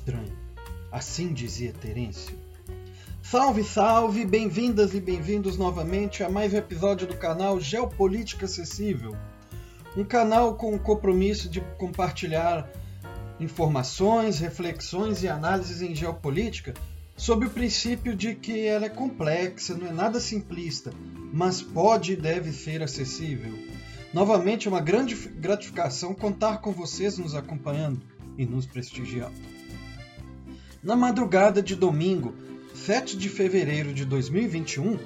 estranho. Assim dizia Terêncio. Salve, salve! Bem-vindas e bem-vindos novamente a mais um episódio do canal Geopolítica Acessível. Um canal com o compromisso de compartilhar informações, reflexões e análises em geopolítica sob o princípio de que ela é complexa, não é nada simplista, mas pode e deve ser acessível. Novamente, é uma grande gratificação contar com vocês nos acompanhando e nos prestigiando. Na madrugada de domingo, 7 de fevereiro de 2021,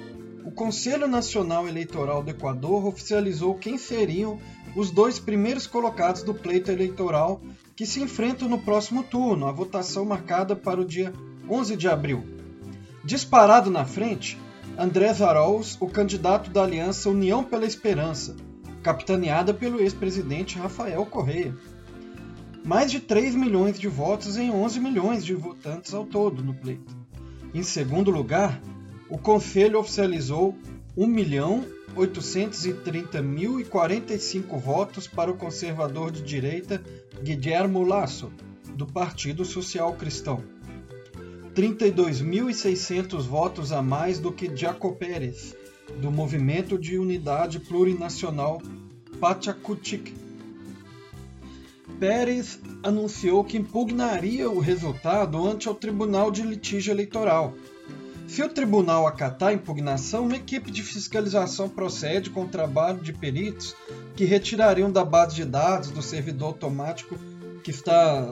o Conselho Nacional Eleitoral do Equador oficializou quem seriam os dois primeiros colocados do pleito eleitoral que se enfrentam no próximo turno, a votação marcada para o dia 11 de abril. Disparado na frente, Andrés Arauz, o candidato da aliança União pela Esperança, capitaneada pelo ex-presidente Rafael Correia. Mais de 3 milhões de votos em 11 milhões de votantes ao todo no pleito. Em segundo lugar, o Conselho oficializou 1.830.045 votos para o conservador de direita Guillermo Lasso, do Partido Social Cristão. 32.600 votos a mais do que Jaco Pérez, do Movimento de Unidade Plurinacional Pachacutic. Pérez anunciou que impugnaria o resultado ante o Tribunal de Litígio Eleitoral. Se o tribunal acatar a impugnação, uma equipe de fiscalização procede com o trabalho de peritos que retirariam da base de dados do servidor automático que está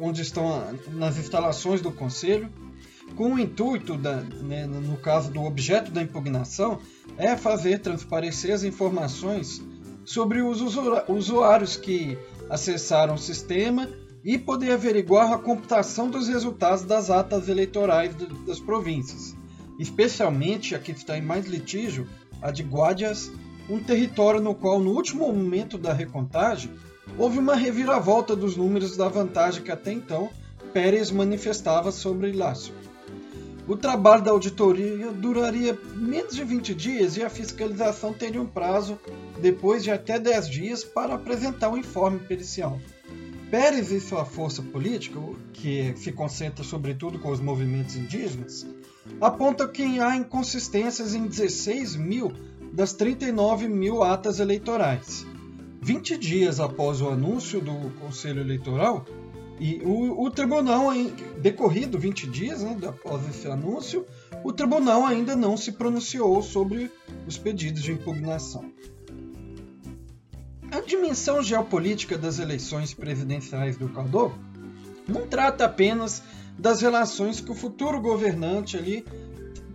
onde estão nas instalações do conselho com o intuito, da, né, no caso do objeto da impugnação, é fazer transparecer as informações sobre os usuários que acessaram o sistema e poder averiguar a computação dos resultados das atas eleitorais das províncias, especialmente a que está em mais litígio, a de Guadias, um território no qual, no último momento da recontagem, houve uma reviravolta dos números da vantagem que até então Pérez manifestava sobre Lácio. O trabalho da auditoria duraria menos de 20 dias e a fiscalização teria um prazo, depois de até 10 dias, para apresentar o um informe pericial. Pérez e sua força política, que se concentra sobretudo com os movimentos indígenas, apontam que há inconsistências em 16 mil das 39 mil atas eleitorais. 20 dias após o anúncio do Conselho Eleitoral, e o, o tribunal, decorrido 20 dias né, após esse anúncio, o tribunal ainda não se pronunciou sobre os pedidos de impugnação. A dimensão geopolítica das eleições presidenciais do Equador não trata apenas das relações que o futuro governante ali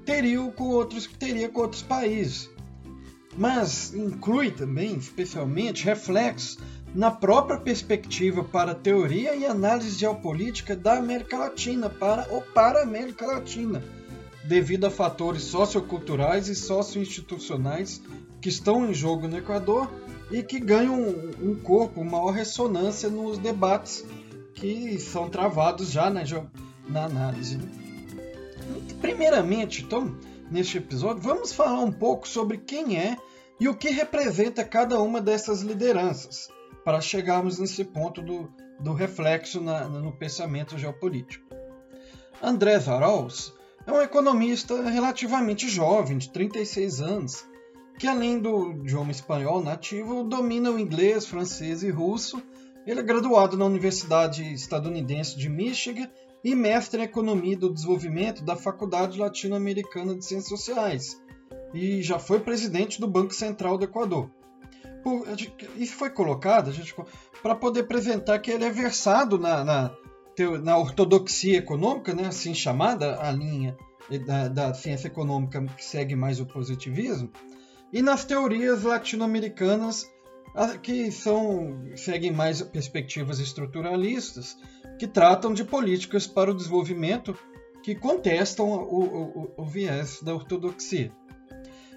teria com outros, teria com outros países, mas inclui também, especialmente, reflexos na própria perspectiva para teoria e análise geopolítica da América Latina para ou para a América Latina, devido a fatores socioculturais e socioinstitucionais que estão em jogo no Equador e que ganham um corpo, maior ressonância nos debates que são travados já na, na análise. Né? Primeiramente, então, neste episódio, vamos falar um pouco sobre quem é e o que representa cada uma dessas lideranças para chegarmos nesse ponto do, do reflexo na, no pensamento geopolítico. Andrés Arauz é um economista relativamente jovem, de 36 anos, que além do idioma espanhol nativo, domina o inglês, francês e russo. Ele é graduado na Universidade Estadunidense de Michigan e mestre em Economia do Desenvolvimento da Faculdade Latino-Americana de Ciências Sociais, e já foi presidente do Banco Central do Equador isso foi colocado para poder apresentar que ele é versado na, na, na, ortodoxia econômica, né, assim chamada, a linha da, da ciência econômica que segue mais o positivismo, e nas teorias latino-americanas que são seguem mais perspectivas estruturalistas, que tratam de políticas para o desenvolvimento que contestam o, o, o viés da ortodoxia.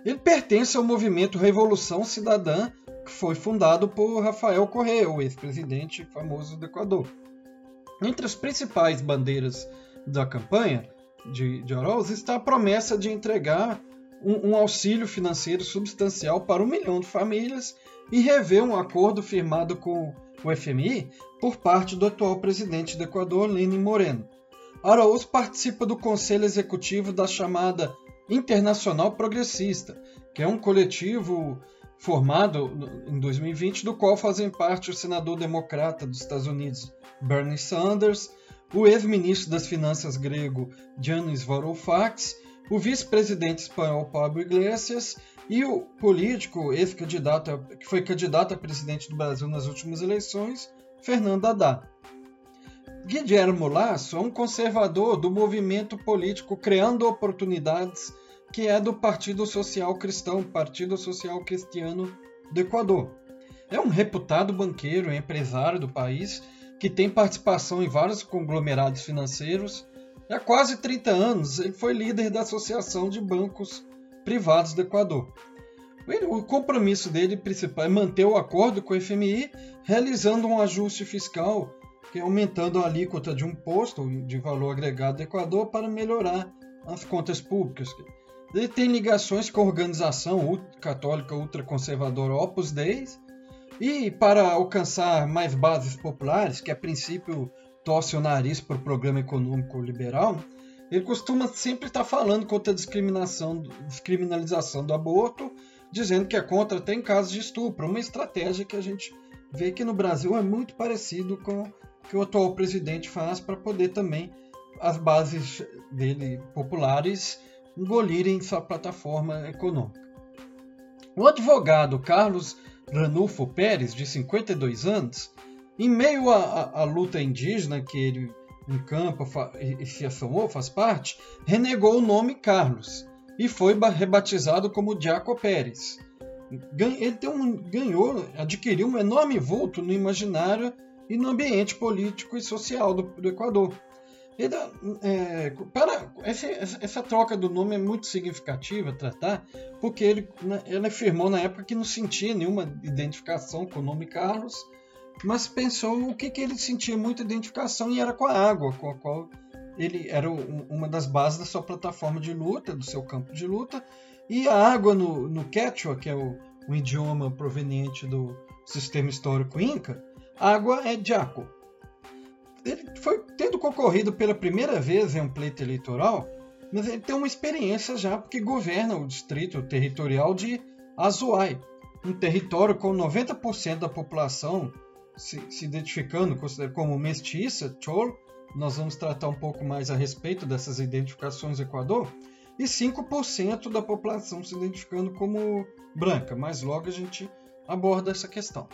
Ele pertence ao movimento Revolução Cidadã que foi fundado por Rafael Correa, o ex-presidente famoso do Equador. Entre as principais bandeiras da campanha de, de Arauz está a promessa de entregar um, um auxílio financeiro substancial para um milhão de famílias e rever um acordo firmado com o FMI por parte do atual presidente do Equador, Lenin Moreno. Araújo participa do conselho executivo da chamada Internacional Progressista, que é um coletivo formado em 2020, do qual fazem parte o senador democrata dos Estados Unidos, Bernie Sanders, o ex-ministro das Finanças grego, Giannis Varoufakis, o vice-presidente espanhol Pablo Iglesias e o político ex-candidato que foi candidato a presidente do Brasil nas últimas eleições, Fernando Haddad. Guilherme Lasso é um conservador do movimento político Criando Oportunidades, que é do Partido Social Cristão, Partido Social Cristiano do Equador. É um reputado banqueiro e empresário do país que tem participação em vários conglomerados financeiros. Há quase 30 anos, ele foi líder da Associação de Bancos Privados do Equador. O compromisso dele principal é manter o acordo com o FMI, realizando um ajuste fiscal que aumentando a alíquota de um imposto de valor agregado do Equador para melhorar as contas públicas. Ele tem ligações com a organização católica ultraconservadora Opus Dei. E para alcançar mais bases populares, que a princípio torce o nariz para o programa econômico liberal, ele costuma sempre estar falando contra a discriminação, descriminalização do aborto, dizendo que é contra até em casos de estupro, uma estratégia que a gente vê que no Brasil é muito parecido com que o atual presidente faz para poder também as bases dele populares engolirem sua plataforma econômica. O advogado Carlos Ranulfo Pérez, de 52 anos, em meio à, luta indígena que ele em campo e se assomou, faz parte, renegou o nome Carlos e foi rebatizado como Diaco Pérez. Ele um, ganhou, adquiriu um enorme vulto no imaginário e no ambiente político e social do, do Equador. É, para, essa, essa, troca do nome é muito significativa tratar, porque ele, né, ele afirmou na época que não sentia nenhuma identificação com o nome Carlos, mas pensou o que, que ele sentia muita identificação e era com a água, com a qual ele era uma das bases da sua plataforma de luta, do seu campo de luta, e a água no, no Quechua, que é o, idioma proveniente do sistema histórico Inca, Água é Jaco. Ele foi tendo concorrido pela primeira vez em um pleito eleitoral, mas ele tem uma experiência já porque governa o distrito territorial de Azuay, um território com 90% da população se, se identificando como mestiça, chol. Nós vamos tratar um pouco mais a respeito dessas identificações no Equador. E 5% da população se identificando como branca, mas logo a gente aborda essa questão.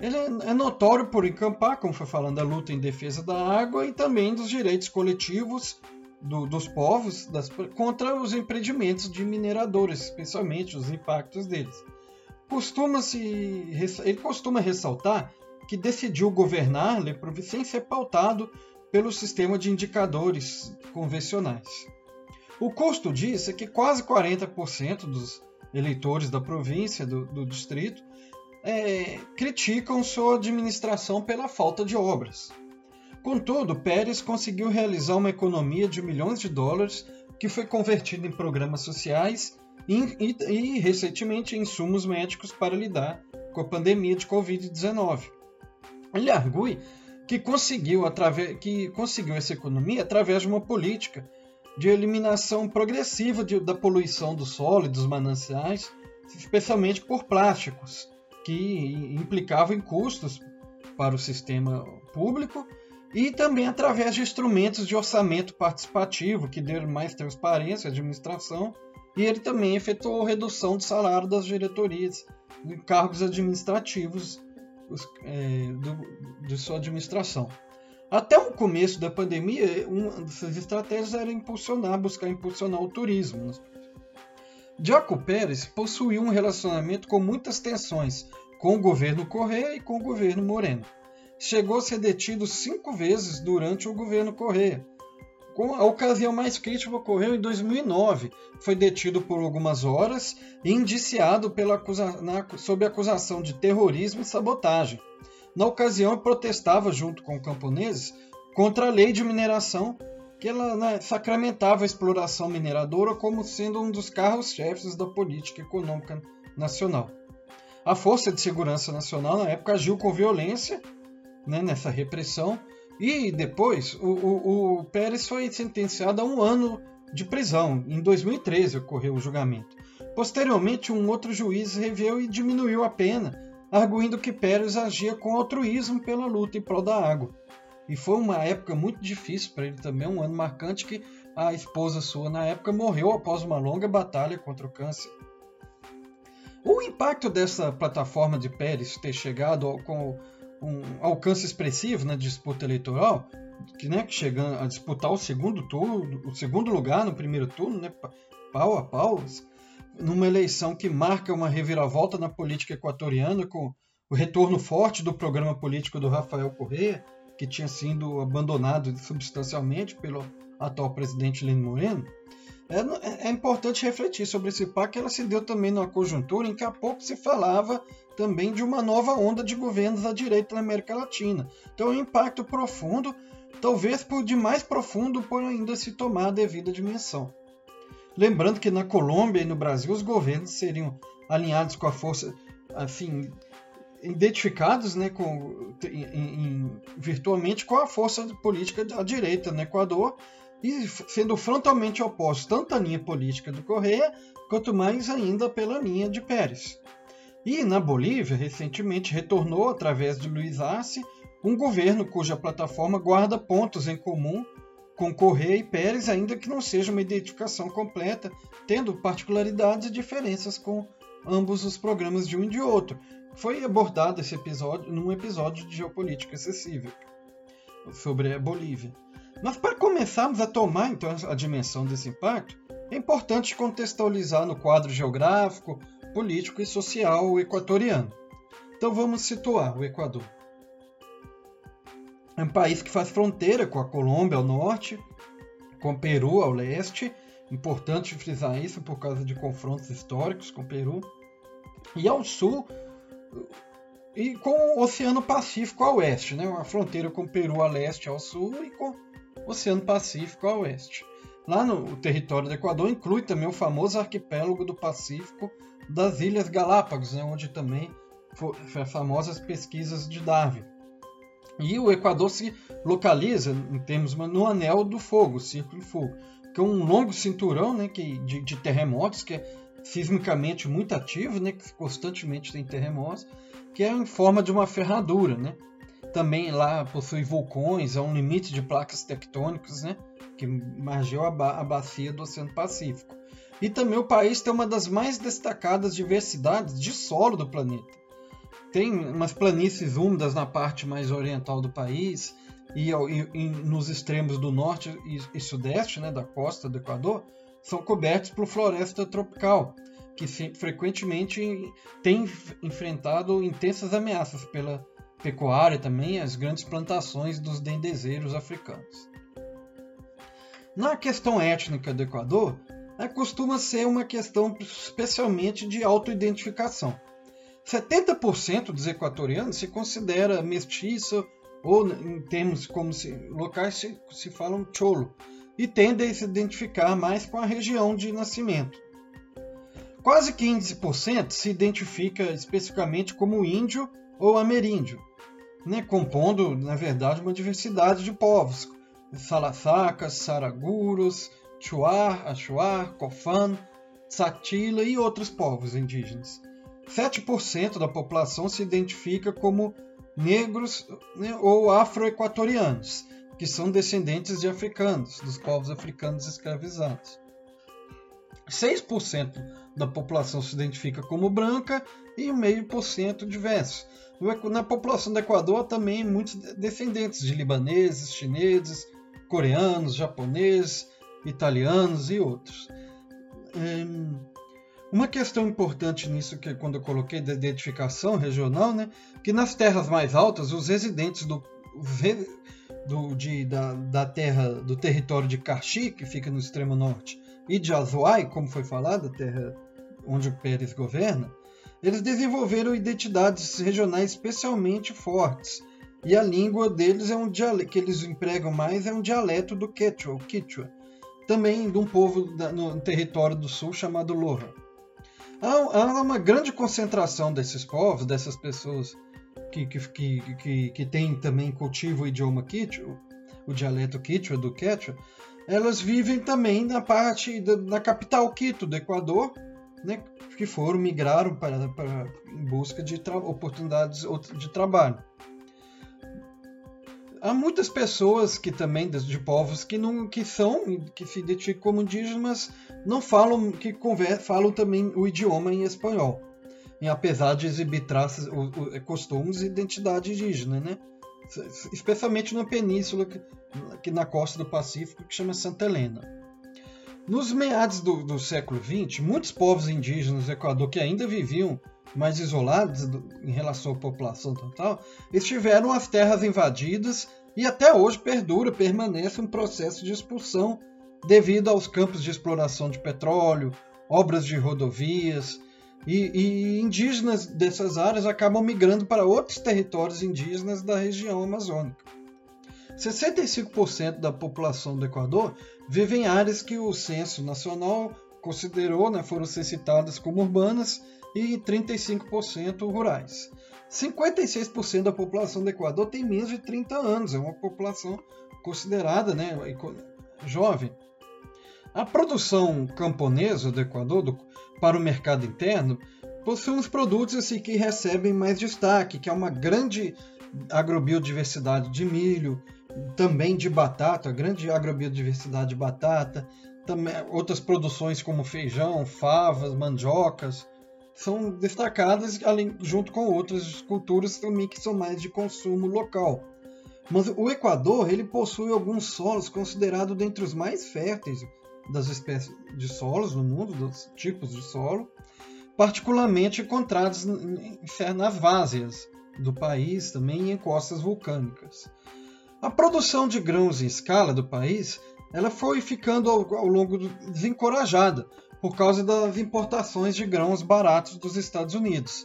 Ele é notório por encampar, como foi falando, da luta em defesa da água e também dos direitos coletivos do, dos povos das, contra os empreendimentos de mineradores, especialmente os impactos deles. Costuma-se, ele costuma ressaltar que decidiu governar sem ser pautado pelo sistema de indicadores convencionais. O custo disso é que quase 40% dos eleitores da província, do, do distrito, é, criticam sua administração pela falta de obras. Contudo, Pérez conseguiu realizar uma economia de milhões de dólares que foi convertida em programas sociais e, e, e recentemente em insumos médicos para lidar com a pandemia de Covid-19. Ele argue que conseguiu, através, que conseguiu essa economia através de uma política de eliminação progressiva de, da poluição do solo e dos mananciais, especialmente por plásticos, que implicavam em custos para o sistema público e também através de instrumentos de orçamento participativo que deram mais transparência à administração e ele também efetuou redução de salário das diretorias em cargos administrativos é, do, de sua administração. Até o começo da pandemia, uma dessas estratégias era impulsionar, buscar impulsionar o turismo. Jaco Pérez possuía um relacionamento com muitas tensões com o governo Correia e com o governo Moreno. Chegou a ser detido cinco vezes durante o governo Correia. A ocasião mais crítica ocorreu em 2009. Foi detido por algumas horas e indiciado pela acusa na, sob acusação de terrorismo e sabotagem. Na ocasião, protestava junto com camponeses contra a lei de mineração que ela né, sacramentava a exploração mineradora como sendo um dos carros-chefes da política econômica nacional. A Força de Segurança Nacional, na época, agiu com violência né, nessa repressão e depois o, o, o Pérez foi sentenciado a um ano de prisão. Em 2013 ocorreu o julgamento. Posteriormente, um outro juiz reviu e diminuiu a pena, arguindo que Pérez agia com altruísmo pela luta em prol da água. E foi uma época muito difícil para ele também, um ano marcante que a esposa sua na época morreu após uma longa batalha contra o câncer. O impacto dessa plataforma de Pérez ter chegado com um alcance expressivo na disputa eleitoral, que, né, chegando a disputar o segundo turno, o segundo lugar no primeiro turno, né, pau a pau, numa eleição que marca uma reviravolta na política equatoriana com o retorno forte do programa político do Rafael Correa, que tinha sido abandonado substancialmente pelo atual presidente Lino Moreno, é, é, importante refletir sobre esse pacto ela se deu também numa conjuntura em que há pouco se falava também de uma nova onda de governos à direita na América Latina. Então, um impacto profundo, talvez por de mais profundo por ainda se tomar a devida dimensão. Lembrando que na Colômbia e no Brasil os governos seriam alinhados com a força, assim, identificados né, com, em, em, virtualmente com a força política da direita no Equador e sendo frontalmente opostos tanto à linha política do Correia quanto mais ainda pela linha de Pérez. E na Bolívia, recentemente retornou, através de Luiz Arce, um governo cuja plataforma guarda pontos em comum com Correia e Pérez, ainda que não seja uma identificação completa, tendo particularidades e diferenças com ambos os programas de um e de outro, foi abordado esse episódio num episódio de geopolítica acessível sobre a Bolívia. Mas para começarmos a tomar então a dimensão desse impacto, é importante contextualizar no quadro geográfico, político e social equatoriano. Então vamos situar o Equador. É um país que faz fronteira com a Colômbia ao norte, com o Peru ao leste, importante frisar isso por causa de confrontos históricos com o Peru, e ao sul e com o Oceano Pacífico a oeste, né? a fronteira com o Peru a leste ao sul e com o Oceano Pacífico a oeste. Lá no território do Equador inclui também o famoso arquipélago do Pacífico das Ilhas Galápagos, né? onde também foram famosas pesquisas de Darwin. E o Equador se localiza, em termos no Anel do Fogo, Círculo de Fogo, que é um longo cinturão né, que, de, de terremotos que é sismicamente muito ativo, né, que constantemente tem terremotos, que é em forma de uma ferradura, né? Também lá possui vulcões, há um limite de placas tectônicas, né, que margeou a, ba a bacia do Oceano Pacífico. E também o país tem uma das mais destacadas diversidades de solo do planeta. Tem umas planícies úmidas na parte mais oriental do país e, e, e nos extremos do norte e, e sudeste, né, da costa do Equador, são cobertos por floresta tropical, que frequentemente tem enfrentado intensas ameaças pela pecuária também as grandes plantações dos dendezeiros africanos. Na questão étnica do Equador, costuma ser uma questão especialmente de autoidentificação. 70% dos equatorianos se considera mestiço ou em termos como se, locais se, se falam cholo, e tendem a se identificar mais com a região de nascimento. Quase 15% se identifica especificamente como índio ou ameríndio, né, compondo, na verdade, uma diversidade de povos, Salasacas, Saraguros, Chuar, Achuar, Cofan, Satila e outros povos indígenas. 7% da população se identifica como negros né, ou afro-equatorianos, que são descendentes de africanos, dos povos africanos escravizados. 6% da população se identifica como branca e 0,5% diverso. Na população do Equador também muitos descendentes de libaneses, chineses, coreanos, japoneses, italianos e outros. Uma questão importante nisso que quando eu coloquei da identificação regional, né, que nas terras mais altas os residentes do do, de, da, da terra, do território de Carchi, que fica no extremo norte, e de Azuay, como foi falado, a terra onde o Pérez governa, eles desenvolveram identidades regionais especialmente fortes. E a língua deles é um dialeto que eles empregam mais é um dialeto do Quechua, o Quichua, também de um povo da, no território do sul chamado Loja. há, há uma grande concentração desses povos, dessas pessoas que, que, que, que, têm também cultivo o idioma Quichua, o dialeto Quichua do Quechua, elas vivem também na parte da, capital Quito do Equador, né, que foram migraram para, para em busca de oportunidades de trabalho. Há muitas pessoas que também de povos que não que são que se identificam como indígenas, mas não falam que conver, falam também o idioma em espanhol, e apesar de exibir traços, costumes e identidade indígena, né? Especialmente na península, que na costa do Pacífico, que chama Santa Helena. Nos meados do, do século XX, muitos povos indígenas do Equador que ainda viviam mais isolados do, em relação à população total, eles tiveram as terras invadidas e até hoje perdura, permanece um processo de expulsão devido aos campos de exploração de petróleo, obras de rodovias, e, e, indígenas dessas áreas acabam migrando para outros territórios indígenas da região amazônica. 65% da população do Equador vive em áreas que o Censo Nacional considerou, né, foram citadas como urbanas e 35% rurais. 56% da população do Equador tem menos de 30 anos, é uma população considerada né, jovem. A produção camponesa do Equador do, para o mercado interno possui uns produtos assim, que recebem mais destaque, que é uma grande agrobiodiversidade de milho, também de batata, grande agrobiodiversidade de batata, também outras produções como feijão, favas, mandiocas, são destacadas além, junto com outras culturas também que são mais de consumo local. Mas o Equador ele possui alguns solos considerados dentre os mais férteis das espécies de solos no mundo, dos tipos de solo, particularmente encontrados nas várzeas do país, também em encostas vulcânicas. A produção de grãos em escala do país ela foi ficando ao, ao longo do, desencorajada por causa das importações de grãos baratos dos Estados Unidos,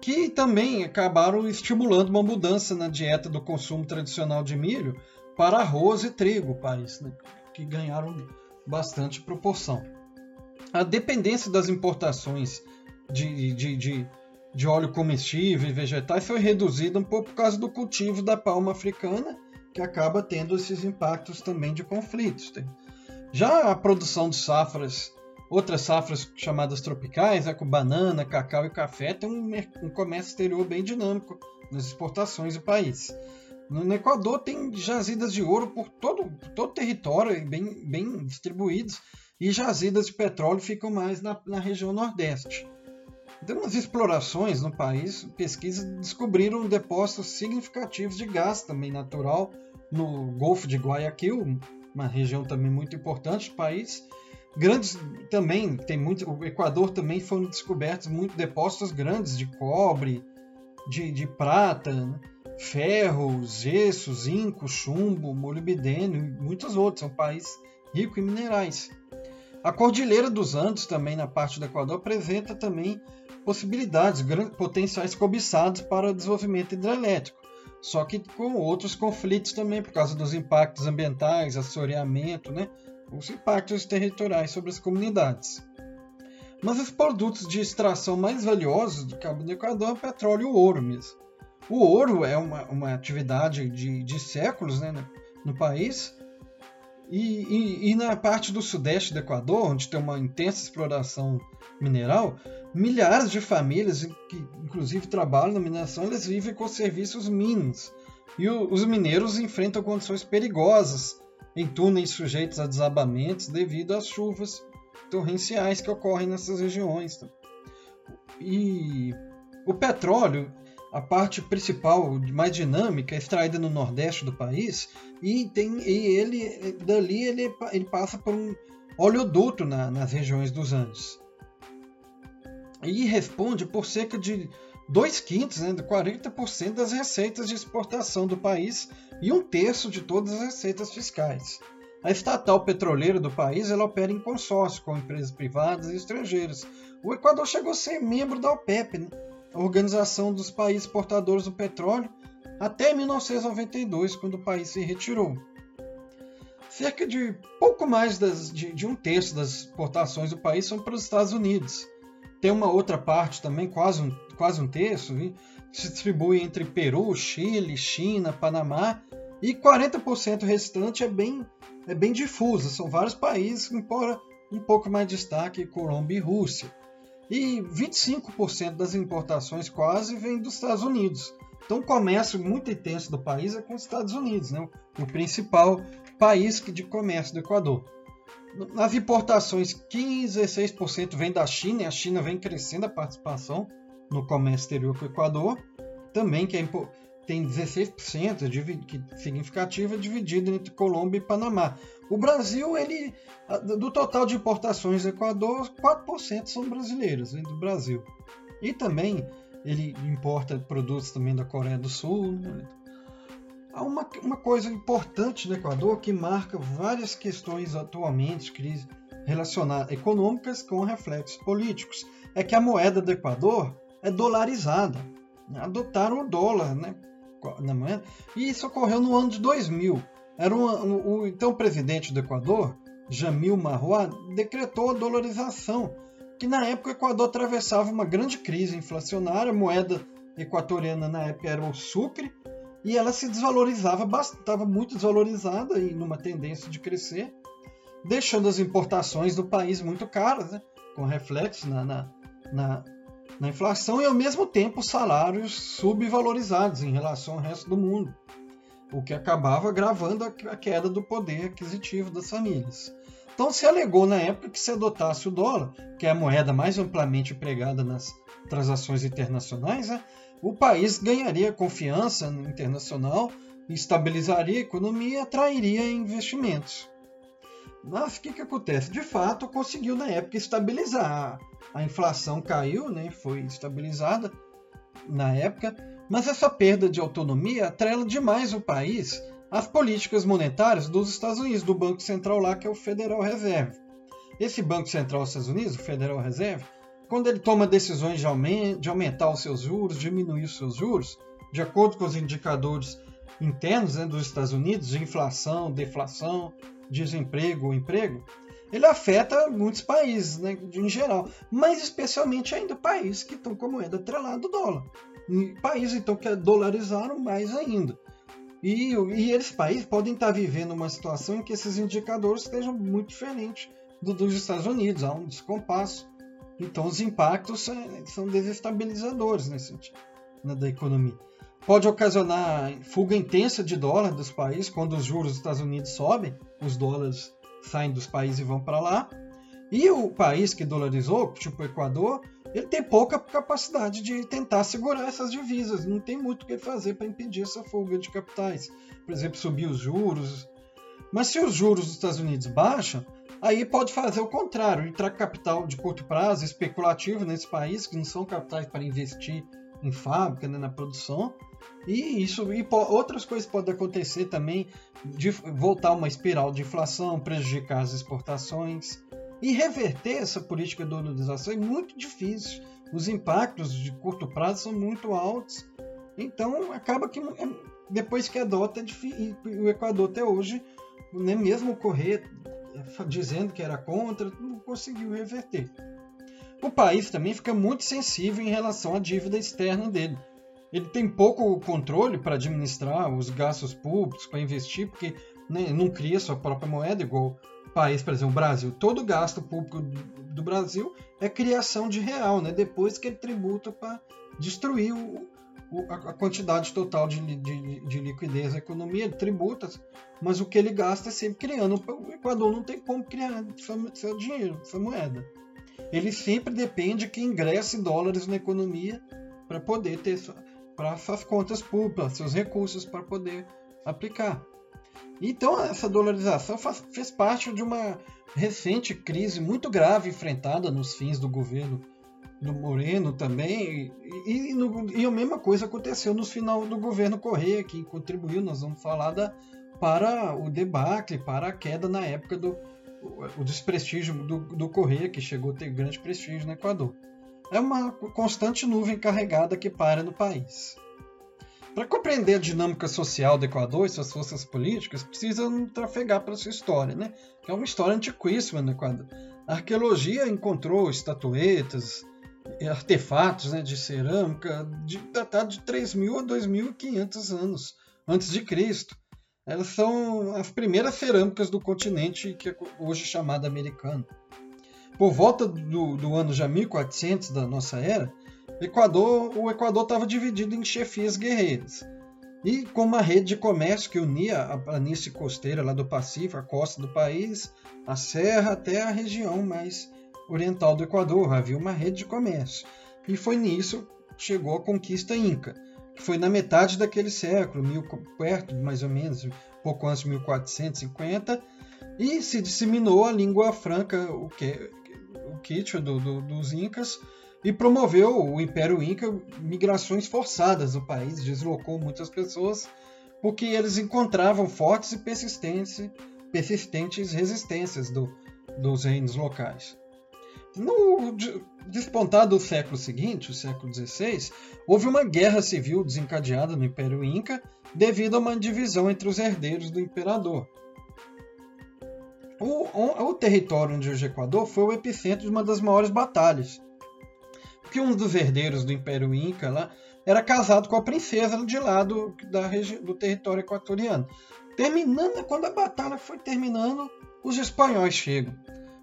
que também acabaram estimulando uma mudança na dieta do consumo tradicional de milho para arroz e trigo, país, né, que ganharam bastante proporção. A dependência das importações de, de, de de óleo comestível e vegetais foi reduzida um pouco por causa do cultivo da palma africana, que acaba tendo esses impactos também de conflitos. Já a produção de safras, outras safras chamadas tropicais, né, com banana, cacau e café, tem um, um comércio exterior bem dinâmico nas exportações do país. No Equador tem jazidas de ouro por todo, todo o território, bem, bem distribuídos, e jazidas de petróleo ficam mais na, na região nordeste. Dando umas explorações no país, pesquisas descobriram depósitos significativos de gás também natural no Golfo de Guayaquil, uma região também muito importante do país. Grandes também tem muito, o Equador também foram descobertos muitos depósitos grandes de cobre, de, de prata, né? Ferro, gesso, zinco, chumbo, molibdênio e muitos outros. É um país rico em minerais. A Cordilheira dos Andes, também na parte do Equador, apresenta também possibilidades, grandes potenciais cobiçados para o desenvolvimento hidrelétrico, só que com outros conflitos também, por causa dos impactos ambientais, assoreamento, né? os impactos territoriais sobre as comunidades. Mas os produtos de extração mais valiosos do Cabo do Equador é o petróleo e o ouro mesmo. O ouro é uma, uma atividade de, de séculos né, no país, e, e, e, na parte do sudeste do Equador, onde tem uma intensa exploração mineral, milhares de famílias que inclusive trabalham na mineração, eles vivem com serviços mínimos. E o, os mineiros enfrentam condições perigosas em túneis sujeitos a desabamentos devido às chuvas torrenciais que ocorrem nessas regiões. E o petróleo a parte principal, mais dinâmica, é extraída no nordeste do país e, tem, e ele dali ele, ele passa por um oleoduto na, nas regiões dos Andes. E responde por cerca de 2 quintos, né, 40% das receitas de exportação do país e um terço de todas as receitas fiscais. A estatal petroleira do país ela opera em consórcio com empresas privadas e estrangeiras. O Equador chegou a ser membro da OPEP, né? Organização dos Países Portadores do Petróleo até 1992, quando o país se retirou. Cerca de pouco mais das, de, de um terço das exportações do país são para os Estados Unidos. tem uma outra parte também, quase um, quase um terço, que se distribui entre Peru, Chile, China, Panamá, e 40% restante é bem, é bem difusa. São vários países, embora um pouco mais destaque Colômbia e Rússia. E 25% das importações quase vem dos Estados Unidos. Então, o comércio muito intenso do país é com os Estados Unidos, né? o principal país de comércio do Equador. Nas importações, 15 a 16% vem da China, e a China vem crescendo a participação no comércio exterior com o Equador, também que é, tem 16% que significativa dividido entre Colômbia e Panamá. O Brasil, ele do total de importações do Equador, 4% são brasileiros, vem do Brasil. E também ele importa produtos também da Coreia do Sul. Né? Há uma, uma coisa importante no Equador que marca várias questões atualmente, crise relacionadas econômicas com reflexos políticos. É que a moeda do Equador é dolarizada. Adotaram o dólar né, na moeda. E isso ocorreu no ano de 2000. Era um, um, o então presidente do Equador, Jamil Marroa, decretou a dolarização que na época o Equador atravessava uma grande crise inflacionária, a moeda equatoriana na época era o sucre, e ela se desvalorizava, estava muito desvalorizada e numa tendência de crescer, deixando as importações do país muito caras, né? com reflexo na, na, na, na inflação e ao mesmo tempo salários subvalorizados em relação ao resto do mundo, o que acabava agravando a queda do poder aquisitivo das famílias. Então se alegou na época que se adotasse o dólar, que é a moeda mais amplamente empregada nas transações internacionais, né, o país ganharia confiança internacional, estabilizaria a economia e atrairia investimentos. Mas o que, que acontece? De fato, conseguiu na época estabilizar. A inflação caiu, né, foi estabilizada na época, mas essa perda de autonomia atrela demais o país as políticas monetárias dos Estados Unidos, do Banco Central lá, que é o Federal Reserve. Esse Banco Central dos Estados Unidos, o Federal Reserve, quando ele toma decisões de aumentar os seus juros, diminuir os seus juros, de acordo com os indicadores internos né, dos Estados Unidos, inflação, deflação, desemprego, emprego, ele afeta muitos países, né, em geral, mas especialmente ainda países que estão com a moeda atrelada do dólar. Países então que dolarizaram mais ainda. E, e esses países podem estar vivendo uma situação em que esses indicadores estejam muito diferentes do, dos Estados Unidos, há um descompasso. Então os impactos são, são desestabilizadores nesse sentido, né, da economia. Pode ocasionar fuga intensa de dólar dos países, quando os juros dos Estados Unidos sobem, os dólares saem dos países e vão para lá. E o país que dolarizou, tipo o Equador, ele tem pouca capacidade de tentar segurar essas divisas, não tem muito o que fazer para impedir essa fuga de capitais. Por exemplo, subir os juros. Mas se os juros dos Estados Unidos baixam, aí pode fazer o contrário, entrar capital de curto prazo, especulativo nesse país, que não são capitais para investir em fábrica, né, na produção. E isso e outras coisas podem acontecer também, de voltar uma espiral de inflação, prejudicar as exportações. E reverter essa política de dolarização é muito difícil. Os impactos de curto prazo são muito altos. Então, acaba que é, depois que adota, é o Equador até hoje, né, mesmo correr dizendo que era contra, não conseguiu reverter. O país também fica muito sensível em relação à dívida externa dele. Ele tem pouco controle para administrar os gastos públicos, para investir, porque né, não cria sua própria moeda, igual país, por exemplo, o Brasil, todo o gasto público do Brasil é criação de real, né? depois que ele tributa para destruir o, o, a quantidade total de, de, de, liquidez da economia, tributa, mas o que ele gasta é sempre criando. O Equador não tem como criar seu dinheiro, sua moeda. Ele sempre depende que ingresse dólares na economia para poder ter para suas contas públicas, seus recursos para poder aplicar. Então, essa dolarização faz, fez parte de uma recente crise muito grave enfrentada nos fins do governo do Moreno também. E, e, no, e a mesma coisa aconteceu no final do governo Correia, que contribuiu, nós vamos falar, da, para o debacle, para a queda na época do o desprestígio do, do Correia, que chegou a ter grande prestígio no Equador. É uma constante nuvem carregada que para no país. Para compreender a dinâmica social do Equador e suas forças políticas, precisa trafegar para sua história, né? que é uma história antiquíssima no Equador. A arqueologia encontrou estatuetas artefatos né, de cerâmica de, datados de 3.000 a 2.500 anos antes de Cristo. Elas são as primeiras cerâmicas do continente que é hoje chamado americano. Por volta do, do ano já 1400 da nossa era, Equador, o Equador estava dividido em chefias guerreiras. E com uma rede de comércio que unia a planície costeira lá do Pacífico, a costa do país, a serra até a região mais oriental do Equador, havia uma rede de comércio. E foi nisso que chegou a conquista inca, foi na metade daquele século, mil, perto mais ou menos, pouco antes de 1450, e se disseminou a língua franca, o, que, o quichua do, do, dos incas, e promoveu o Império Inca migrações forçadas do país, deslocou muitas pessoas porque eles encontravam fortes e persistentes, persistentes resistências do, dos reinos locais. No despontar do século seguinte, o século XVI, houve uma guerra civil desencadeada no Império Inca devido a uma divisão entre os herdeiros do imperador. O, o território onde o Equador foi o epicentro de uma das maiores batalhas que um dos herdeiros do Império Inca lá era casado com a princesa de lá do, da do território equatoriano. Terminando, quando a batalha foi terminando, os espanhóis chegam.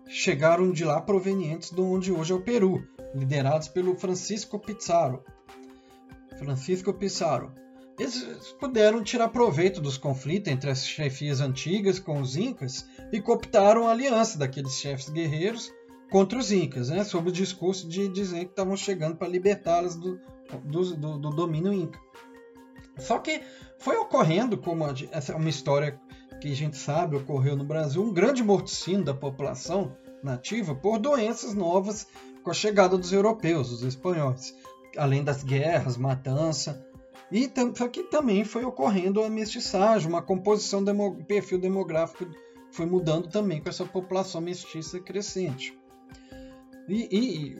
Chegaram de lá provenientes de onde hoje é o Peru, liderados pelo Francisco Pizarro. Francisco Pizarro. Eles puderam tirar proveito dos conflitos entre as chefias antigas com os incas e cooptaram a aliança daqueles chefes guerreiros contra os Incas, né, sob o discurso de dizer que estavam chegando para libertá-las do, do, do, do, domínio Inca. Só que foi ocorrendo, como essa é uma história que a gente sabe ocorreu no Brasil, um grande morticínio da população nativa por doenças novas com a chegada dos europeus, dos espanhóis, além das guerras, matança. E aqui também foi ocorrendo a mestiçagem, uma composição, demo, perfil demográfico foi mudando também com essa população mestiça crescente. E, e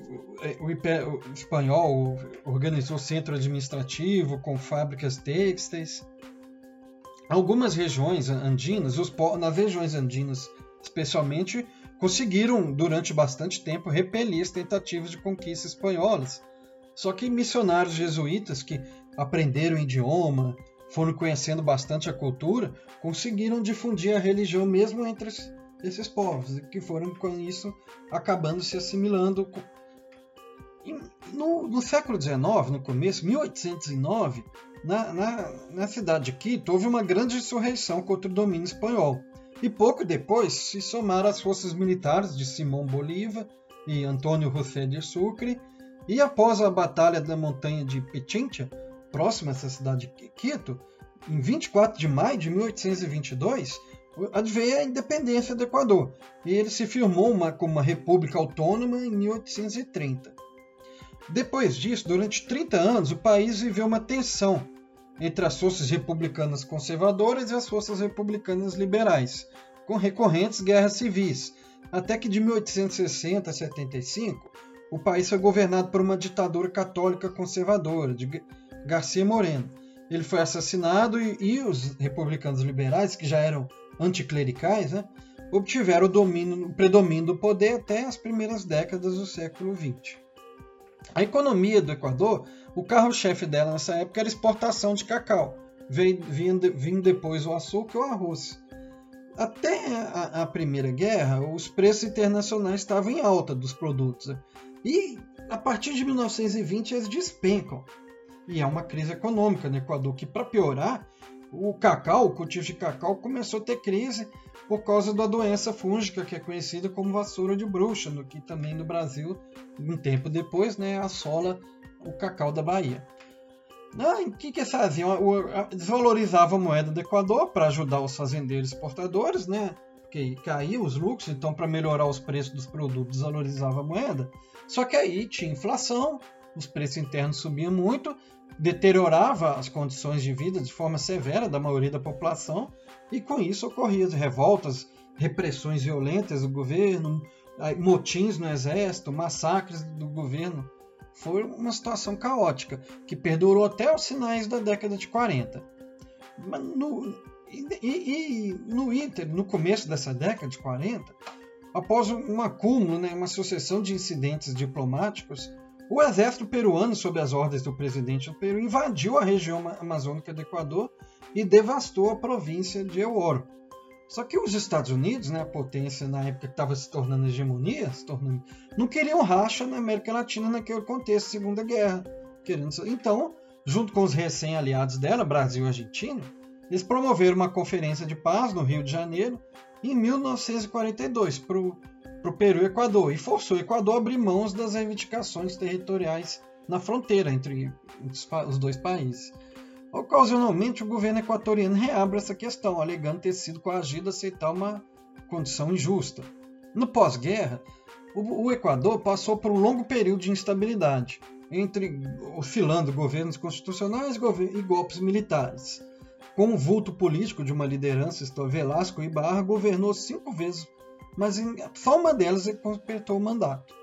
o, o, espanhol organizou centro administrativo com fábricas têxteis. Algumas regiões andinas, os, nas regiões andinas especialmente, conseguiram durante bastante tempo repelir as tentativas de conquista espanholas. Só que missionários jesuítas que aprenderam idioma, foram conhecendo bastante a cultura, conseguiram difundir a religião mesmo entre esses povos, que foram com isso acabando se assimilando. No, no século XIX, no começo, 1809, na, na, na cidade de Quito, houve uma grande insurreição contra o domínio espanhol. E pouco depois se somaram as forças militares de Simão Bolívar e Antônio José de Sucre, e após a Batalha da Montanha de Pichincha, próxima a essa cidade de Quito, em 24 de maio de 1822, adveio a independência do Equador e ele se firmou uma, como uma república autônoma em 1830. Depois disso, durante 30 anos, o país viveu uma tensão entre as forças republicanas conservadoras e as forças republicanas liberais, com recorrentes guerras civis, até que de 1860 a 75 o país foi governado por uma ditadura católica conservadora, de Garcia Moreno. Ele foi assassinado e, e os republicanos liberais, que já eram anticlericais, né, obtiveram o, domínio, o predomínio do poder até as primeiras décadas do século XX. A economia do Equador, o carro-chefe dela nessa época era exportação de cacau, vindo depois o açúcar e o arroz. Até a, a, Primeira Guerra, os preços internacionais estavam em alta dos produtos. E a partir de 1920 eles despencam. E é uma crise econômica no Equador que, para piorar, o cacau, o cultivo de cacau, começou a ter crise por causa da doença fúngica que é conhecida como vassoura de bruxa, no que também no Brasil, um tempo depois, né, assola o cacau da Bahia. Ah, o que, que eles faziam? Desvalorizavam a moeda do Equador para ajudar os fazendeiros exportadores, né? Porque caíam os lucros, então para melhorar os preços dos produtos desvalorizava a moeda. Só que aí tinha inflação, os preços internos subiam muito, deteriorava as condições de vida de forma severa da maioria da população, e com isso ocorriam revoltas, repressões violentas do governo, motins no exército, massacres do governo. Foi uma situação caótica que perdurou até os sinais da década de 40. Mas no, e, e, no Inter, no começo dessa década de 40, após um acúmulo, né, uma sucessão de incidentes diplomáticos, o exército peruano, sob as ordens do presidente do Peru, invadiu a região amazônica do Equador e devastou a província de El Oro. Só que os Estados Unidos, né, a potência na época que estava se tornando hegemonia, se tornando, não queriam racha na América Latina naquele contexto Segunda Guerra. Querendo, então, junto com os recém-aliados dela, Brasil e Argentina, eles promoveram uma conferência de paz no Rio de Janeiro em 1942 para o Peru e Equador e forçou o Equador a abrir mãos das reivindicações territoriais na fronteira entre os dois países. Ocasionalmente, o governo equatoriano reabre essa questão, alegando ter sido coagido a aceitar uma condição injusta. No pós-guerra, o Equador passou por um longo período de instabilidade, entre oscilando governos constitucionais e golpes militares. Com o vulto político de uma liderança, Velasco Ibarra governou cinco vezes, mas em só uma delas ele completou o mandato.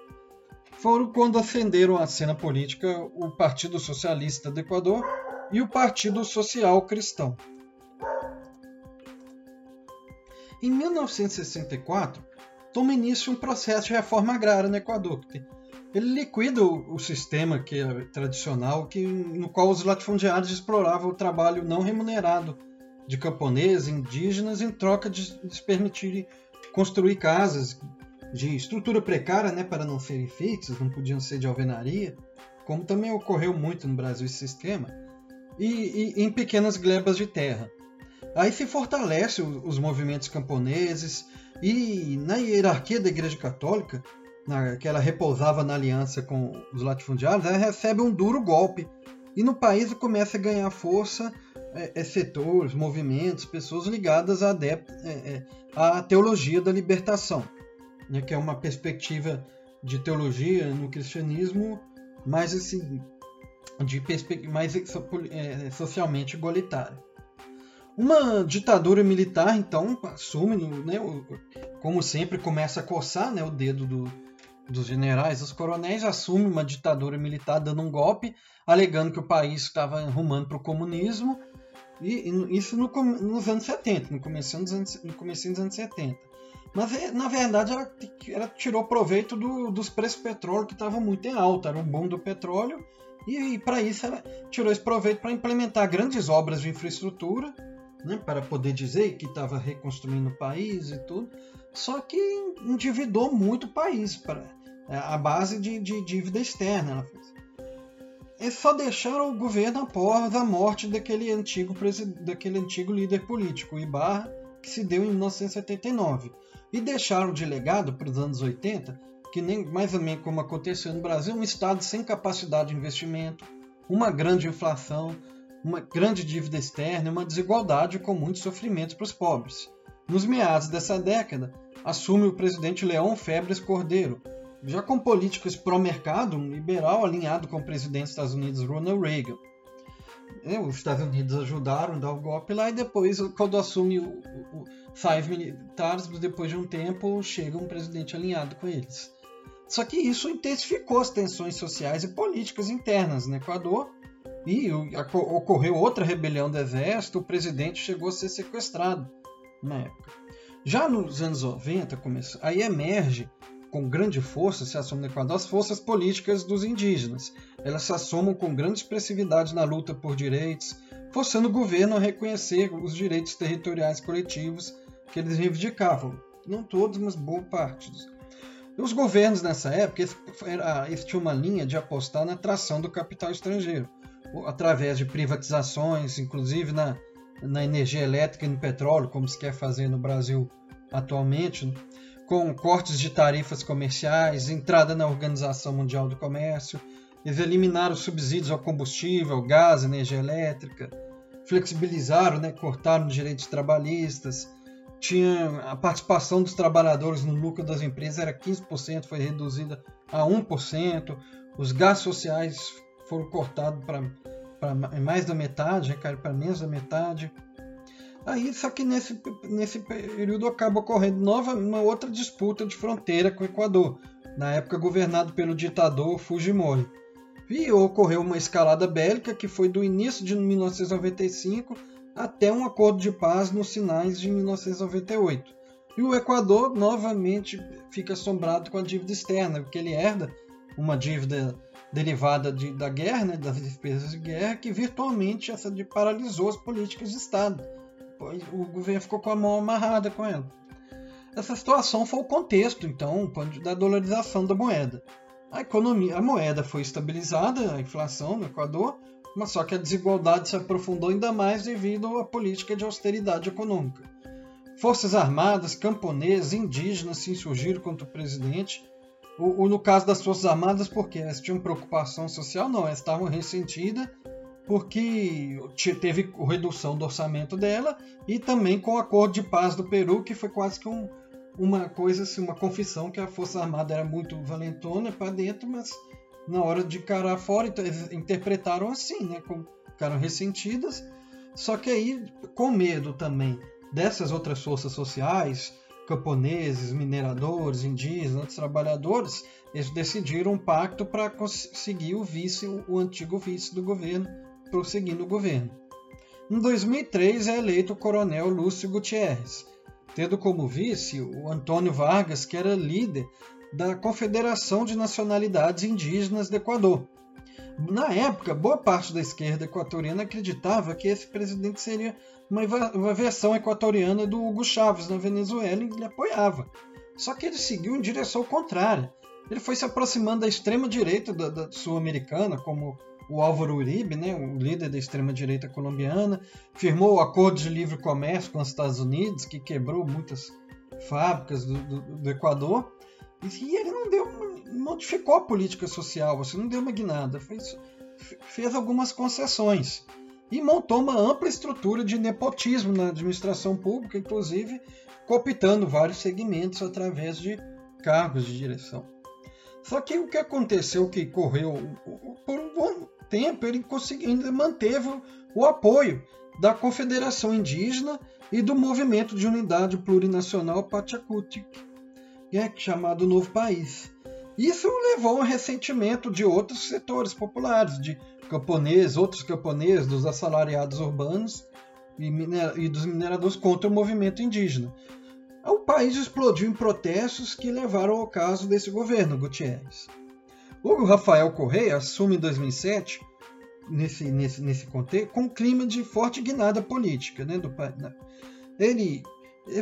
Foram quando ascenderam à cena política o Partido Socialista do Equador e o Partido Social Cristão. Em 1964, toma início um processo de reforma agrária no Equador. Ele liquida o, sistema que é tradicional, que, no qual os latifundiários exploravam o trabalho não remunerado de camponeses, indígenas, em troca de, de permitirem construir casas de estrutura precária, né, para não serem fixas, não podiam ser de alvenaria, como também ocorreu muito no Brasil esse sistema e, e em pequenas glebas de terra. Aí se fortalece os movimentos camponeses e na hierarquia da Igreja Católica, na, que ela repousava na aliança com os latifundiários, ela recebe um duro golpe e no país começa a ganhar força é, é, setores, movimentos, pessoas ligadas à, é, é, à teologia da libertação, né, que é uma perspectiva de teologia no cristianismo mais assim de mais é, socialmente igualitária. Uma ditadura militar, então, assume, né, como sempre, começa a coçar né, o dedo do, dos generais, dos coronéis, assume uma ditadura militar dando um golpe, alegando que o país estava rumando para o comunismo, e, e isso no, nos anos 70, no começo dos anos, no começo dos anos 70. Mas, é, na verdade, ela, ela tirou proveito do, dos preços do petróleo, que estavam muito em alta, era um boom do petróleo, e, e para isso ela tirou esse proveito para implementar grandes obras de infraestrutura, né, para poder dizer que estava reconstruindo o país e tudo, só que endividou muito o país para a base de, de dívida externa. Ela fez. E só deixaram o governo após a morte daquele antigo, daquele antigo líder político, Ibarra, que se deu em 1979. E deixaram de legado para os anos 80 que nem mais ou menos como aconteceu no Brasil, um estado sem capacidade de investimento, uma grande inflação, uma grande dívida externa e uma desigualdade com muitos sofrimentos para os pobres. Nos meados dessa década, assume o presidente Leão Febres Cordeiro, já com políticas pró-mercado, um liberal alinhado com o presidente dos Estados Unidos Ronald Reagan. É, os Estados Unidos ajudaram a dar o golpe lá e depois, quando assume o, o, o militares, depois de um tempo, chega um presidente alinhado com eles. Só que isso intensificou as tensões sociais e políticas internas no Equador e ocorreu outra rebelião do exército, o presidente chegou a ser sequestrado na época. Já nos anos 90, começou, aí emerge com grande força, se assume no Equador, as forças políticas dos indígenas. Elas se assumam com grande expressividade na luta por direitos, forçando o governo a reconhecer os direitos territoriais coletivos que eles reivindicavam. Não todos, mas boa parte. Os governos nessa época eles tinham uma linha de apostar na atração do capital estrangeiro, através de privatizações, inclusive na, na energia elétrica e no petróleo, como se quer fazer no Brasil atualmente, com cortes de tarifas comerciais, entrada na Organização Mundial do Comércio, eles eliminaram os subsídios ao combustível, gás, energia elétrica, flexibilizaram, né, cortaram direitos trabalhistas, tinha a participação dos trabalhadores no lucro das empresas era 15%, foi reduzida a 1%, os gastos sociais foram cortados para mais da metade, recaíram para menos da metade. Aí, só que nesse, nesse período acaba ocorrendo nova, uma outra disputa de fronteira com o Equador, na época governado pelo ditador Fujimori. E ocorreu uma escalada bélica que foi do início de 1995 até um acordo de paz nos sinais de 1998. E o Equador novamente fica assombrado com a dívida externa, porque ele herda uma dívida derivada de, da guerra, né, das despesas de guerra, que virtualmente essa de paralisou as políticas de Estado. O governo ficou com a mão amarrada com ela. Essa situação foi o contexto, então, da dolarização da moeda. A economia, a moeda foi estabilizada, a inflação no Equador, mas só que a desigualdade se aprofundou ainda mais devido à política de austeridade econômica. Forças armadas, camponeses, indígenas se insurgiram contra o presidente. O, o, no caso das Forças Armadas, porque elas tinham preocupação social? Não, elas estavam ressentidas porque teve redução do orçamento dela e também com o acordo de paz do Peru, que foi quase que um, uma coisa, assim, uma confissão que a Força Armada era muito valentona para dentro, mas na hora de encarar fora, então, eles interpretaram assim, né? Ficaram ressentidas. Só que aí, com medo também dessas outras forças sociais, camponeses, mineradores, indígenas, trabalhadores, eles decidiram um pacto para conseguir o vice, o antigo vice do governo, prosseguir no governo. Em 2003 é eleito o coronel Lúcio Gutierrez, tendo como vice o Antônio Vargas, que era líder da Confederação de Nacionalidades Indígenas do Equador. Na época, boa parte da esquerda equatoriana acreditava que esse presidente seria uma, uma versão equatoriana do Hugo Chávez na Venezuela e ele apoiava. Só que ele seguiu em direção contrária. Ele foi se aproximando da extrema-direita da, da sul-americana, como o Álvaro Uribe, né, o líder da extrema-direita colombiana, firmou o acordo de livre comércio com os Estados Unidos, que quebrou muitas fábricas do, do, do Equador, e ele não deu, modificou a política social, você não deu uma guinada, fez, fez algumas concessões e montou uma ampla estrutura de nepotismo na administração pública, inclusive cooptando vários segmentos através de cargos de direção. Só que o que aconteceu, que correu por um bom tempo, ele conseguiu, ainda manteve o apoio da Confederação Indígena e do Movimento de Unidade Plurinacional Pachacutic, é chamado Novo País. Isso levou ao ressentimento de outros setores populares, de camponeses, outros camponeses, dos assalariados urbanos e, e dos mineradores contra o movimento indígena. O país explodiu em protestos que levaram ao caso desse governo, Gutierrez. O Rafael Correia assume em 2007, nesse, nesse, nesse contexto, com um clima de forte guinada política. Né, do, né. Ele,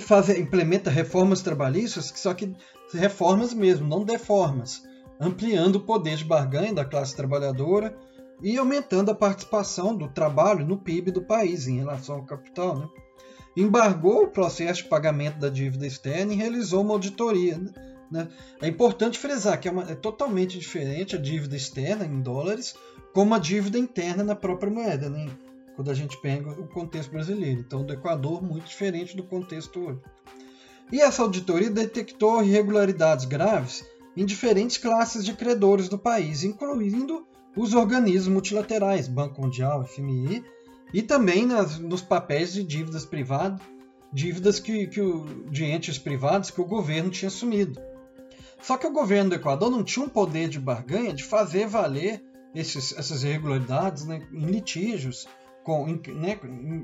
faz, implementa reformas trabalhistas, só que reformas mesmo, não deformas, ampliando o poder de barganha da classe trabalhadora e aumentando a participação do trabalho no PIB do país em relação ao capital. Né? Embargou o processo de pagamento da dívida externa e realizou uma auditoria. Né? É importante frisar que é, uma, é totalmente diferente a dívida externa em dólares como a dívida interna na própria moeda, né? quando a gente pega o contexto brasileiro. Então, do Equador, muito diferente do contexto hoje. E essa auditoria detectou irregularidades graves em diferentes classes de credores do país, incluindo os organismos multilaterais, Banco Mundial, FMI, e também nas, nos papéis de dívidas privadas, dívidas que, que o, de entes privados que o governo tinha assumido. Só que o governo do Equador não tinha um poder de barganha de fazer valer esses, essas irregularidades né, em litígios, com, em, né,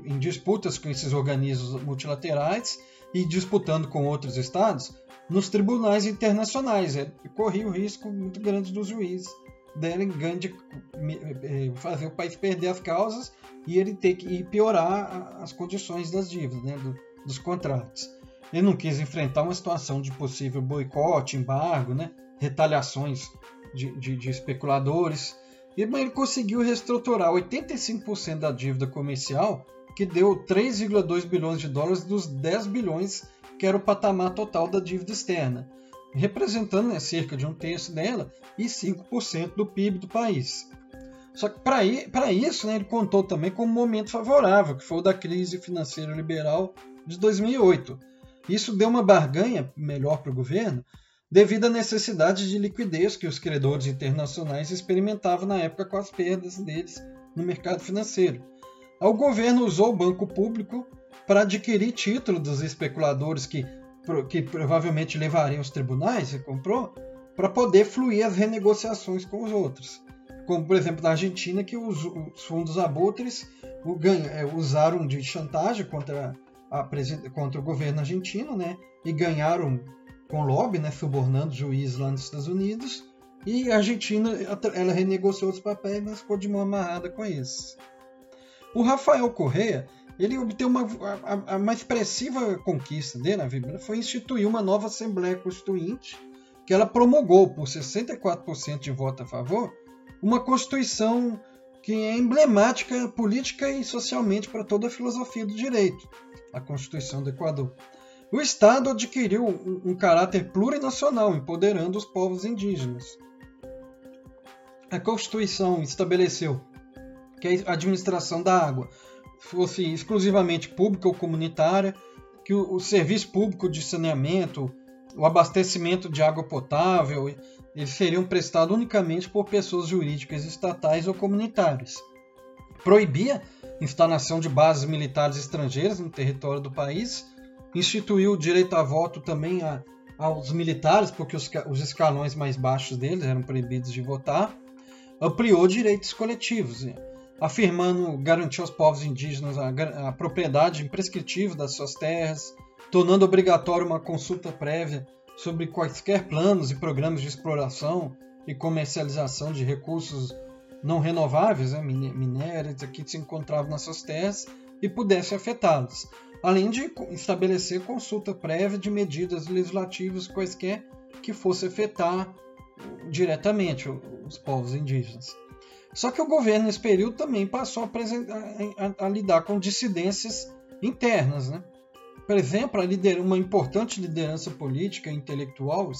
em, disputas com esses organismos multilaterais e disputando com outros estados nos tribunais internacionais. É, corria o risco muito grande dos juízes derem ganho de eh, fazer o país perder as causas e ele ter que piorar as condições das dívidas, né, do, dos contratos. Ele não quis enfrentar uma situação de possível boicote, embargo, né, retaliações de, de, de especuladores, e, mas ele conseguiu reestruturar 85% da dívida comercial, que deu 3,2 bilhões de dólares dos 10 bilhões que era o patamar total da dívida externa representando né, cerca de um terço dela e 5% do PIB do país. Só que para isso né, ele contou também com um momento favorável, que foi o da crise financeira liberal de 2008. Isso deu uma barganha melhor para o governo devido à necessidade de liquidez que os credores internacionais experimentavam na época com as perdas deles no mercado financeiro. O governo usou o banco público para adquirir títulos dos especuladores que que provavelmente levaria aos tribunais, você comprou, para poder fluir as renegociações com os outros. Como, por exemplo, na Argentina, que os, os fundos abutres o, é, usaram de chantagem contra, contra o governo argentino, né? E ganharam com lobby, né? Subornando juízes lá nos Estados Unidos. E a Argentina ela renegociou os papéis, mas ficou de mão amarrada com isso. O Rafael Correa ele obteve uma, a, a, uma expressiva conquista dele na vida foi instituir uma nova Assembleia Constituinte, que ela promulgou por 64% de voto a favor, uma Constituição que é emblemática política e socialmente para toda a filosofia do direito, a Constituição do Equador. O Estado adquiriu um, caráter plurinacional, empoderando os povos indígenas. A Constituição estabeleceu que a administração da água fosse exclusivamente pública ou comunitária, que o, o serviço público de saneamento, o abastecimento de água potável, eles seriam prestados unicamente por pessoas jurídicas estatais ou comunitárias. Proibia instalação de bases militares estrangeiras no território do país, instituiu o direito a voto também a, aos militares, porque os, os escalões mais baixos deles eram proibidos de votar, ampliou direitos coletivos afirmando garantir aos povos indígenas a, a propriedade imprescritível das suas terras, tornando obrigatório uma consulta prévia sobre quaisquer planos e programas de exploração e comercialização de recursos não renováveis, né, minérios, que se encontravam nas suas terras e pudessem afetá-los, além de estabelecer consulta prévia de medidas legislativas quaisquer que fosse afetar diretamente os povos indígenas. Só que o governo nesse período também passou a, a, a, a lidar com dissidências internas. Né? Por exemplo, uma importante liderança política e intelectual,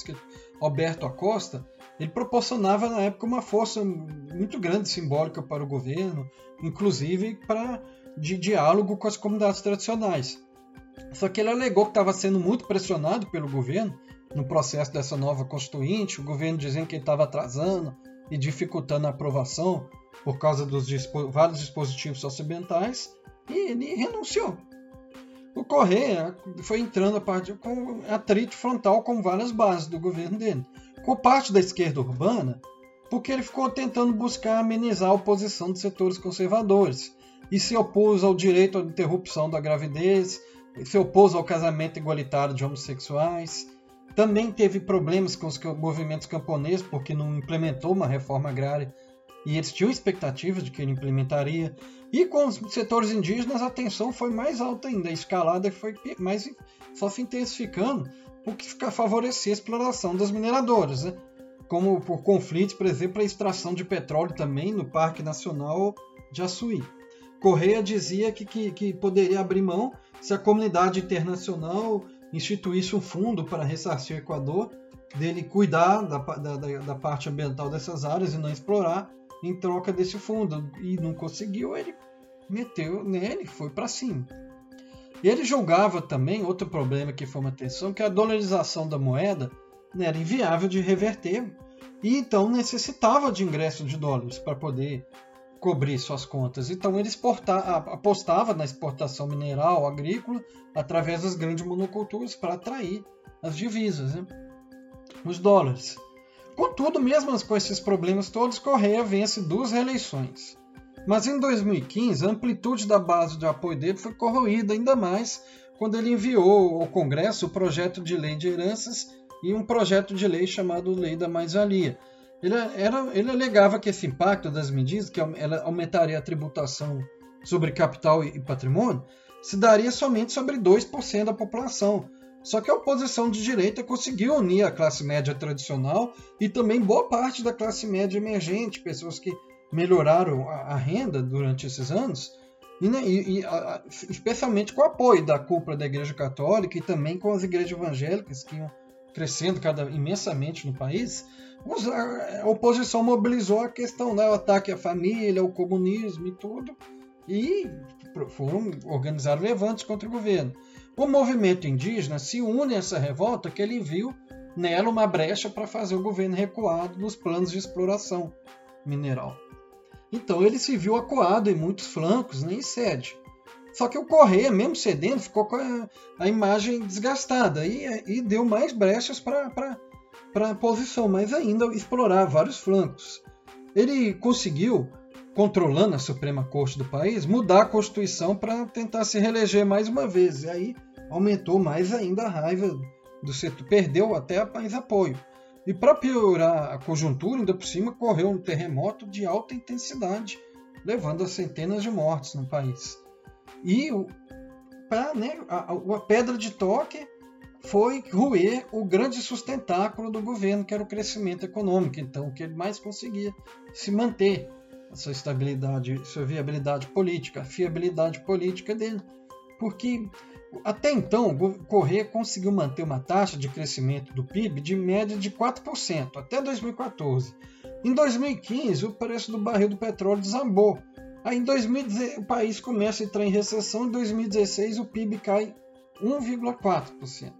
Alberto Acosta, ele proporcionava na época uma força muito grande simbólica para o governo, inclusive para de diálogo com as comunidades tradicionais. Só que ele alegou que estava sendo muito pressionado pelo governo no processo dessa nova constituinte, o governo dizendo que ele estava atrasando, e dificultando a aprovação por causa dos dispo vários dispositivos socioambientais e ele renunciou. O Correia foi entrando a partir com atrito frontal com várias bases do governo dele, com parte da esquerda urbana, porque ele ficou tentando buscar amenizar a oposição de setores conservadores e se opôs ao direito à interrupção da gravidez, se opôs ao casamento igualitário de homossexuais, também teve problemas com os movimentos camponeses, porque não implementou uma reforma agrária e eles tinham expectativa de que ele implementaria. E com os setores indígenas a tensão foi mais alta ainda, a escalada foi mais só se intensificando, o que favorecia a exploração das mineradoras, né? como por conflitos, por exemplo, a extração de petróleo também no Parque Nacional de Açuí. Correia dizia que, que, que poderia abrir mão se a comunidade internacional instituísse um fundo para ressarcir o Equador, dele cuidar da, da, da, parte ambiental dessas áreas e não explorar em troca desse fundo. E não conseguiu, ele meteu nele, foi para cima. Ele julgava também outro problema que foi uma tensão, que a dolarização da moeda né, era inviável de reverter e então necessitava de ingresso de dólares para poder cobrir suas contas. Então ele apostava na exportação mineral, agrícola, através das grandes monoculturas para atrair as divisas, né? os dólares. Contudo, mesmo com esses problemas todos, Correia vence duas reeleições. Mas em 2015, a amplitude da base de apoio dele foi corroída ainda mais quando ele enviou ao Congresso o projeto de lei de heranças e um projeto de lei chamado Lei da Mais-Valia, ele, era, ele alegava que esse impacto das medidas, que ela aumentaria a tributação sobre capital e patrimônio, se daria somente sobre 2% da população. Só que a oposição de direita conseguiu unir a classe média tradicional e também boa parte da classe média emergente, pessoas que melhoraram a, a renda durante esses anos, e, né, e, e a, especialmente com o apoio da cúpula da Igreja Católica e também com as igrejas evangélicas que iam crescendo cada, imensamente no país a oposição mobilizou a questão né, ataque à família, ao comunismo e tudo, e foram organizar levantes contra o governo. O movimento indígena se une a essa revolta que ele viu nela uma brecha para fazer o governo recuar dos planos de exploração mineral. Então ele se viu acuado em muitos flancos nem né, sede. Só que o Correia, mesmo cedendo, ficou com a, a imagem desgastada e, e deu mais brechas para para a posição, mas ainda explorar vários flancos. Ele conseguiu, controlando a Suprema Corte do país, mudar a Constituição para tentar se reeleger mais uma vez. E aí aumentou mais ainda a raiva do setor, perdeu até mais apoio. E para piorar a conjuntura, ainda por cima, correu um terremoto de alta intensidade, levando a centenas de mortes no país. E pra, né, a, a pedra de toque foi ruir o grande sustentáculo do governo, que era o crescimento econômico. Então, o que ele mais conseguia se manter, a sua estabilidade, sua viabilidade política, a fiabilidade política dele. Porque até então, o Correia conseguiu manter uma taxa de crescimento do PIB de média de 4% até 2014. Em 2015, o preço do barril do petróleo desambou. Aí em 2016, o país começa a entrar em recessão. Em 2016, o PIB cai 1,4%.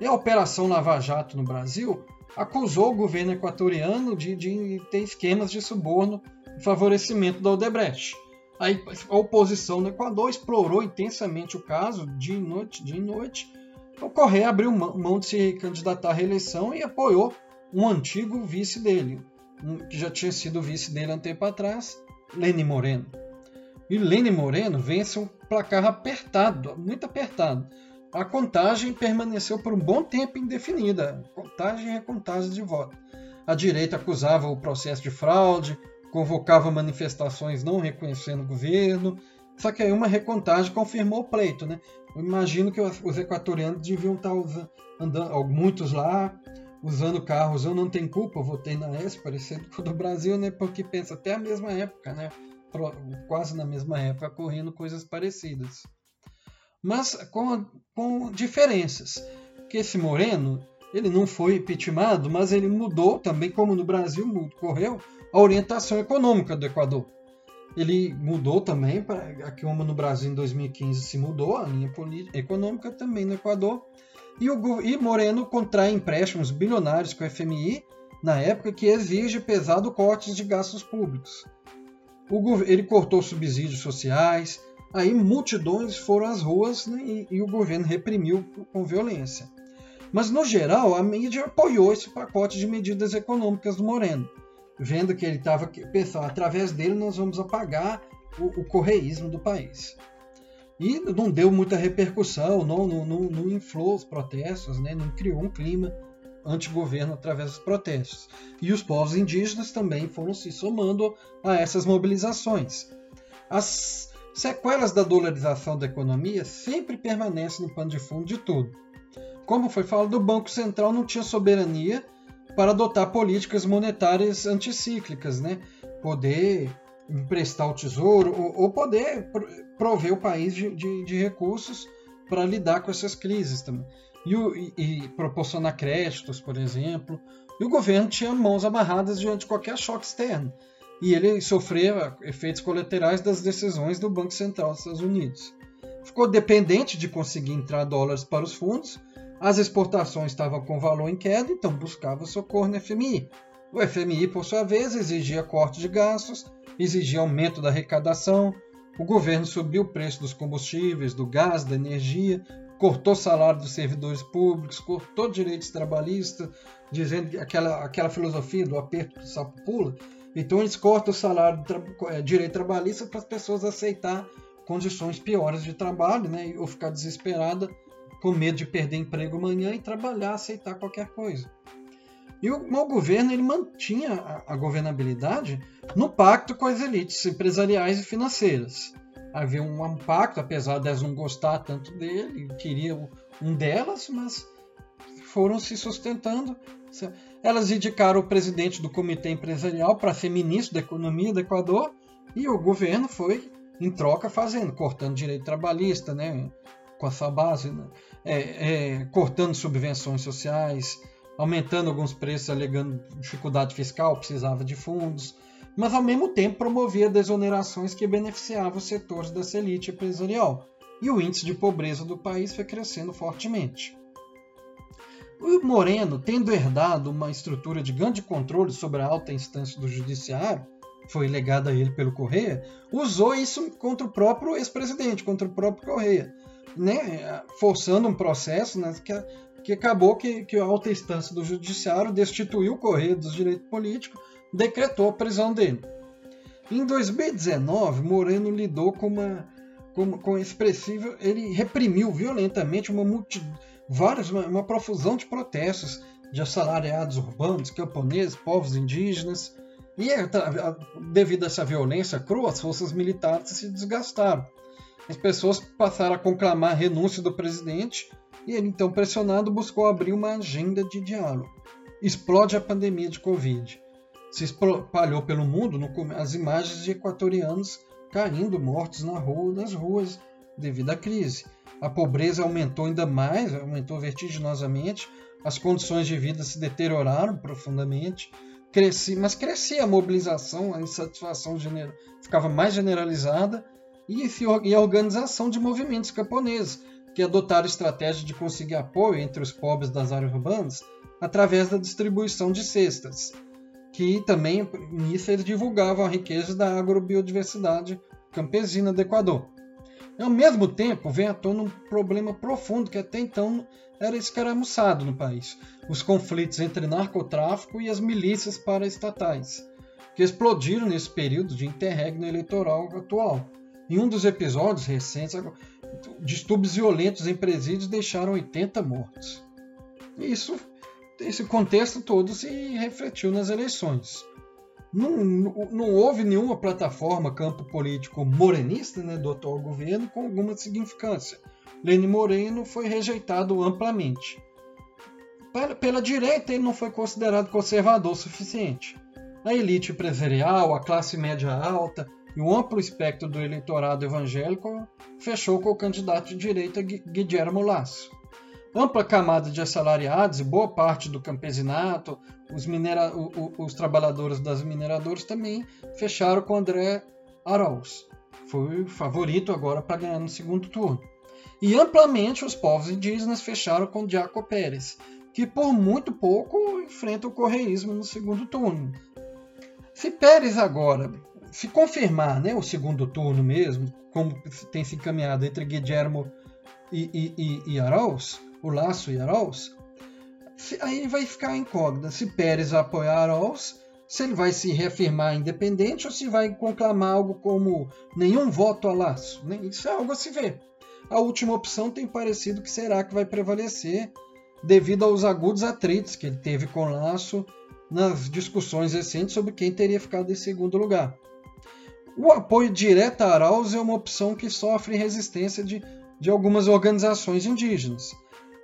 E a Operação Lava Jato no Brasil acusou o governo equatoriano de, de ter esquemas de suborno e favorecimento da Odebrecht. A oposição no Equador explorou intensamente o caso de noite, de noite. O Correia abriu mão de se candidatar à reeleição e apoiou um antigo vice dele, que já tinha sido vice dele há um tempo atrás, Lênin Moreno. E Lênin Moreno vence um placar apertado, muito apertado. A contagem permaneceu por um bom tempo indefinida, contagem e recontagem de voto. A direita acusava o processo de fraude, convocava manifestações não reconhecendo o governo. Só que aí uma recontagem confirmou o pleito, né? Eu imagino que os equatorianos deviam estar usando, andando, muitos lá, usando carros. Eu não tenho culpa, eu votei na S, parecido com o do Brasil, né? Porque pensa até a mesma época, né? Quase na mesma época, correndo coisas parecidas. Mas com, com diferenças. Que esse Moreno, ele não foi impeachmentado, mas ele mudou também, como no Brasil correu, a orientação econômica do Equador. Ele mudou também, aqui como no Brasil em 2015 se mudou, a linha econômica também no Equador. E, o, e Moreno contrai empréstimos bilionários com o FMI, na época que exige pesado cortes de gastos públicos. O, ele cortou subsídios sociais, aí multidões foram às ruas né, e, e o governo reprimiu com violência. Mas, no geral, a mídia apoiou esse pacote de medidas econômicas do Moreno vendo que ele estava pensando, através dele nós vamos apagar o, o correísmo do país. E não deu muita repercussão, não, não, não, não inflou os protestos, né? não criou um clima anti-governo através dos protestos. E os povos indígenas também foram se somando a essas mobilizações. As sequelas da dolarização da economia sempre permanecem no pano de fundo de tudo. Como foi falado, o Banco Central não tinha soberania para adotar políticas monetárias anticíclicas, né? Poder emprestar o tesouro ou, ou poder prover o país de, de, de recursos para lidar com essas crises também. E, e, e, proporcionar créditos, por exemplo. E o governo tinha mãos amarradas diante de qualquer choque externo. E ele sofria efeitos colaterais das decisões do Banco Central dos Estados Unidos. Ficou dependente de conseguir entrar dólares para os fundos as exportações estavam com valor em queda, então buscava socorro no FMI. O FMI, por sua vez, exigia corte de gastos, exigia aumento da arrecadação. O governo subiu o preço dos combustíveis, do gás, da energia, cortou o salário dos servidores públicos, cortou direitos trabalhistas, dizendo que aquela, aquela filosofia do aperto do sapo pula. Então eles cortam o salário, tra é, direito trabalhista para as pessoas aceitar condições piores de trabalho, né, ou ficar desesperada com medo de perder emprego amanhã e trabalhar, aceitar qualquer coisa. E o mau governo ele mantinha a, a governabilidade no pacto com as elites empresariais e financeiras. Havia um, um pacto, apesar de elas não gostar tanto dele, queriam um delas, mas foram se sustentando. Elas indicaram o presidente do comitê empresarial para ser ministro da economia do Equador e o governo foi em troca fazendo, cortando direito trabalhista, né, com a sua base, né? é, é, cortando subvenções sociais, aumentando alguns preços, alegando dificuldade fiscal, precisava de fundos, mas ao mesmo tempo promovia desonerações que beneficiavam os setores dessa elite empresarial, e o índice de pobreza do país foi crescendo fortemente. O Moreno, tendo herdado uma estrutura de grande controle sobre a alta instância do judiciário, foi legada a ele pelo Correia, usou isso contra o próprio ex-presidente, contra o próprio Correia, né, forçando um processo né, que, que acabou que, que a alta instância do judiciário destituiu o Correia dos direitos políticos, decretou a prisão dele. Em 2019, Moreno lidou com uma com, com expressiva, ele reprimiu violentamente uma multi, vários, uma, uma profusão de protestos de assalariados urbanos, camponeses, povos indígenas. E devido a essa violência crua, as forças militares se desgastaram. As pessoas passaram a conclamar a renúncia do presidente e ele, então, pressionado, buscou abrir uma agenda de diálogo. Explode a pandemia de Covid. Se espalhou pelo mundo no, as imagens de equatorianos caindo mortos na rua, nas ruas devido à crise. A pobreza aumentou ainda mais, aumentou vertiginosamente, as condições de vida se deterioraram profundamente, cresci, mas crescia a mobilização, a insatisfação ficava mais generalizada e, a organização de movimentos camponeses, que adotaram estratégia de conseguir apoio entre os pobres das áreas urbanas através da distribuição de cestas, que também nisso eles divulgavam a riqueza da agrobiodiversidade campesina do Equador. E, ao mesmo tempo, vem à tona um problema profundo que até então era escaramuçado no país: os conflitos entre narcotráfico e as milícias paraestatais, que explodiram nesse período de interregno eleitoral atual. Em um dos episódios recentes, distúrbios violentos em presídios deixaram 80 mortos. Isso, esse contexto todo se refletiu nas eleições. Não, não, houve nenhuma plataforma, campo político morenista né, do atual governo com alguma significância. Lênin Moreno foi rejeitado amplamente. Pela direita, ele não foi considerado conservador o suficiente. A elite empresarial, a classe média alta e o amplo espectro do eleitorado evangélico fechou com o candidato de direita Guillermo Lasso. Ampla camada de assalariados e boa parte do campesinato, os, minera os trabalhadores das mineradoras também fecharam com André Arauz. Foi o favorito agora para ganhar no segundo turno. E amplamente os povos indígenas fecharam com Diaco Pérez, que por muito pouco enfrenta o correísmo no segundo turno. Se Pérez agora se confirmar né, o segundo turno mesmo, como tem se encaminhado entre Guillermo e, e, e, e Arauz, o Laço e Arauz, aí vai ficar incógnita se Pérez apoiar Arauz, se ele vai se reafirmar independente ou se vai conclamar algo como nenhum voto a Laço. Né? Isso é algo a se ver. A última opção tem parecido que será que vai prevalecer devido aos agudos atritos que ele teve com Laço nas discussões recentes sobre quem teria ficado em segundo lugar. O apoio direto a Arauz é uma opção que sofre resistência de, de algumas organizações indígenas.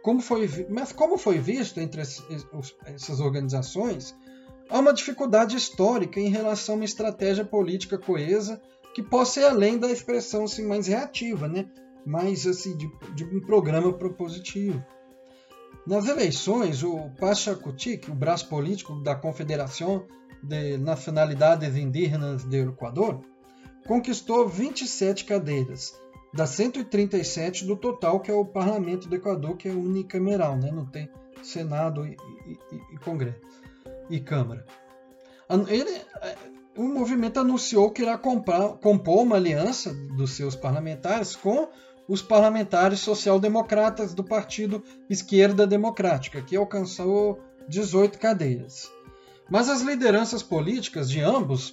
Como foi, mas como foi visto entre essas organizações, há uma dificuldade histórica em relação a uma estratégia política coesa que possa ir além da expressão assim, mais reativa, né? mais assim, de, de um programa propositivo. Nas eleições, o Pachacutic, o braço político da Confederação de Nacionalidades Indígenas do Equador, conquistou 27 cadeiras, das 137 do total, que é o parlamento do Equador, que é unicameral, né? não tem Senado e, e, e Congresso e Câmara. Ele, é, o movimento anunciou que irá comprar, compor uma aliança dos seus parlamentares com os parlamentares social-democratas do Partido Esquerda Democrática, que alcançou 18 cadeiras. Mas as lideranças políticas de ambos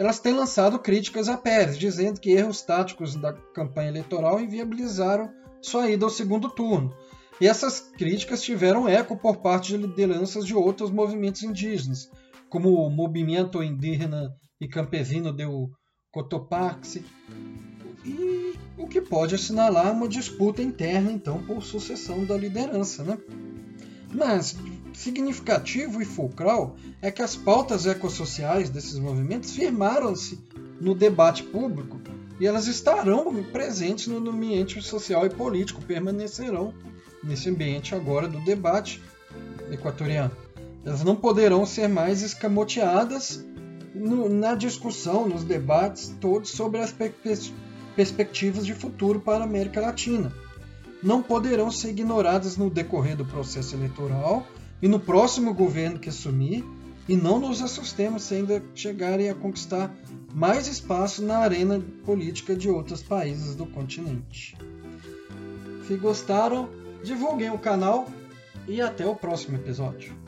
elas têm lançado críticas a Pérez, dizendo que erros táticos da campanha eleitoral inviabilizaram sua ida ao segundo turno. E essas críticas tiveram eco por parte de lideranças de outros movimentos indígenas, como o Movimento Indígena e Campesino do Cotopaxi, e o que pode assinalar uma disputa interna, então, por sucessão da liderança. Né? Mas significativo e fulcral é que as pautas ecossociais desses movimentos firmaram-se no debate público e elas estarão presentes no ambiente social e político, permanecerão nesse ambiente agora do debate equatoriano. Elas não poderão ser mais escamoteadas no, na discussão, nos debates todos sobre as pers perspectivas de futuro para a América Latina. Não poderão ser ignoradas no decorrer do processo eleitoral e no próximo governo que assumir, e não nos assustemos se ainda chegarem a conquistar mais espaço na arena política de outros países do continente. Se gostaram, divulguem o canal e até o próximo episódio.